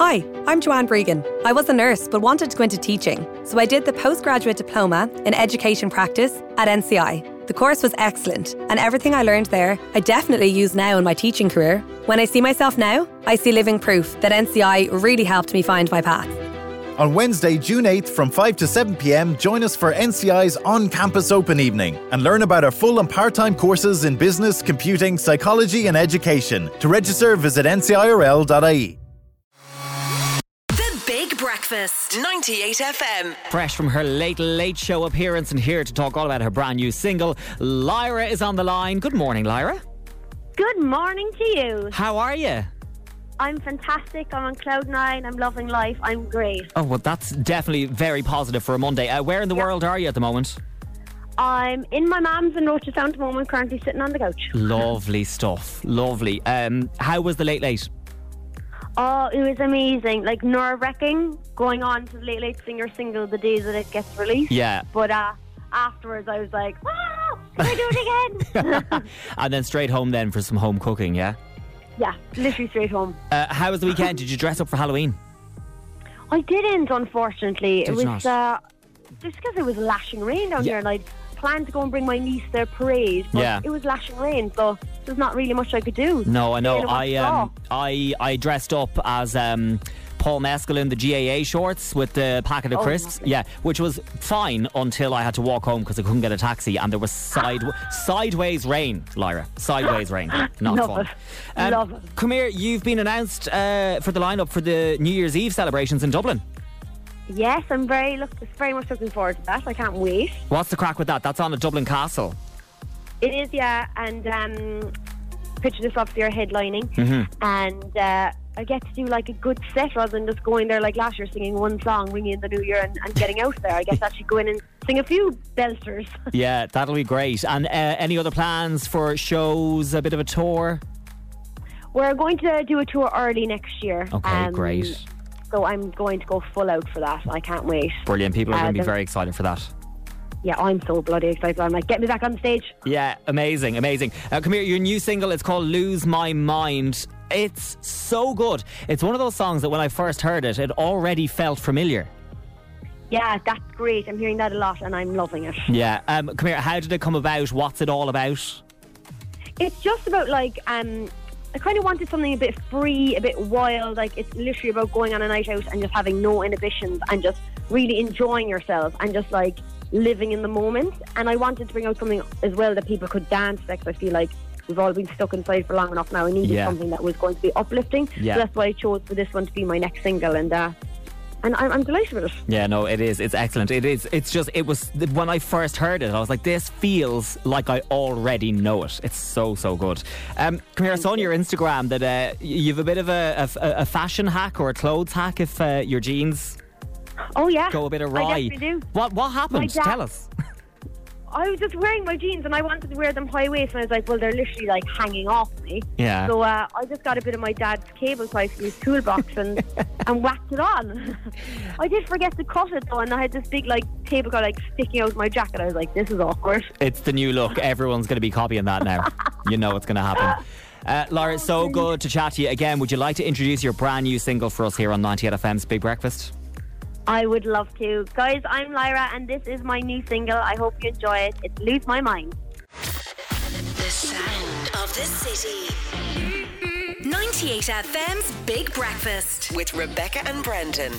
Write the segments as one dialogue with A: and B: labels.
A: Hi, I'm Joanne Bregan. I was a nurse but wanted to go into teaching, so I did the postgraduate diploma in education practice at NCI. The course was excellent, and everything I learned there, I definitely use now in my teaching career. When I see myself now, I see living proof that NCI really helped me find my path.
B: On Wednesday, June 8th from 5 to 7 pm, join us for NCI's on campus open evening and learn about our full and part time courses in business, computing, psychology, and education. To register, visit ncirl.ie.
C: The Big Breakfast, 98 FM.
D: Fresh from her late, late show appearance and here to talk all about her brand new single, Lyra is on the line. Good morning, Lyra.
E: Good morning to you.
D: How are you?
E: I'm fantastic. I'm on cloud nine. I'm loving life. I'm great.
D: Oh, well, that's definitely very positive for a Monday. Uh, where in the world are you at the moment?
E: I'm in my mum's in Rochestown at the moment, currently sitting on the couch.
D: Lovely stuff. Lovely. Um, how was the late, late?
E: Oh, it was amazing. Like nerve wracking going on to the Late Late Singer single the day that it gets released.
D: Yeah.
E: But uh, afterwards, I was like, ah, can I do it again?
D: and then straight home then for some home cooking, yeah?
E: yeah, literally straight home.
D: Uh, how was the weekend? Did you dress up for Halloween?
E: I didn't, unfortunately.
D: Did
E: it was uh, just because it was lashing rain down
D: Yeah.
E: here, and I'd planned to go and bring my niece their parade, but
D: Yeah.
E: it was lashing rain, so there's not really much I could do.
D: No, I know. I um, I I dressed up as um, Paul Mescal in the GAA shorts with the packet of
E: Oh,
D: crisps.
E: lovely.
D: Yeah, which was fine until I had to walk home because I couldn't get a taxi and there was side sideways rain, Lyra. Sideways rain. Not
E: Love
D: fun.
E: it. Love it.
D: Come here. You've been announced uh, for the lineup for the New Year's Eve celebrations in Dublin.
E: Yes, I'm very look, very much looking forward to that. I can't wait.
D: What's the crack with that? That's on at Dublin Castle.
E: It is, yeah, and um, picture this obviously are headlining,
D: Mm-hmm.
E: and uh, I get to do like a good set rather than just going there like last year singing one song, ringing in the new year, and, and getting out there. I get to actually go in and sing a few belters.
D: Yeah, that'll be great. And uh, any other plans for shows? A bit of a tour?
E: We're going to do a tour early next year.
D: Okay,
E: um,
D: great.
E: So I'm going to go full out for that. I can't wait.
D: Brilliant. People are
E: Uh,
D: going to be very excited for that.
E: Yeah, I'm so bloody excited. I'm like, get me back on stage.
D: Yeah, amazing, amazing. Uh, come here, your new single, it's called Lose My Mind. It's so good. It's one of those songs that when I first heard it, it already felt familiar.
E: Yeah, that's great. I'm hearing that a lot, and I'm loving it.
D: Yeah. Um, come here, how did it come about? What's it all about?
E: It's just about like um I kind of wanted something a bit free, a bit wild. Like it's literally about going on a night out and just having no inhibitions and just really enjoying yourself and just like living in the moment. And I wanted to bring out something as well that people could dance. to. Cause I feel like we've all been stuck inside for long enough now. I needed
D: Yeah.
E: something that was going to be uplifting.
D: Yeah.
E: So that's why I chose for this one to be my next single. And uh, and I'm, I'm delighted with it.
D: Yeah, no, it is. It's excellent. It is. It's just, it was, when I first heard it, I was like, this feels like I already know it. It's so, so good. Um, come here, I saw on your Instagram that uh, you've a bit of a, a, a fashion hack or a clothes hack if uh, your jeans
E: Oh yeah,
D: go a bit
E: I
D: awry.
E: definitely do.
D: What, what happened?
E: Dad-
D: Tell us.
E: I was just wearing my jeans and I wanted to wear them high waist and I was like, well, they're literally like hanging off me.
D: Yeah.
E: So uh, I just got a bit of my dad's cable tie from his toolbox and and whacked it on. I did forget to cut it though, and I had this big like cable cut like sticking out of my jacket. I was like, this is awkward.
D: It's the new look. Everyone's going to be copying that now. you know it's going to happen. Uh, Laura, it's so good to chat to you again. Would you like to introduce your brand new single for us here on 98 FM's Big Breakfast?
E: I would love to, guys. I'm Lyra, and this is my new single. I hope you enjoy it. It's "Lose My Mind."
C: The sound of the city. 98 FM's Big Breakfast with Rebecca and Brendan.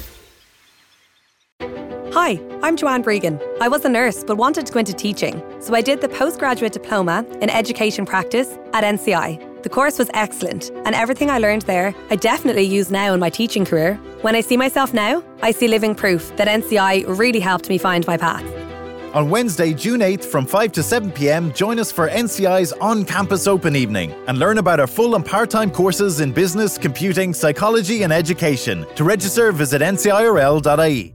A: Hi, I'm Joanne Bregan. I was a nurse but wanted to go into teaching, so I did the postgraduate diploma in education practice at NCI. The course was excellent, and everything I learned there, I definitely use now in my teaching career. When I see myself now, I see living proof that NCI really helped me find my path.
B: On Wednesday, June 8th from 5 to 7 pm, join us for NCI's on campus open evening and learn about our full and part time courses in business, computing, psychology, and education. To register, visit ncirl.ie.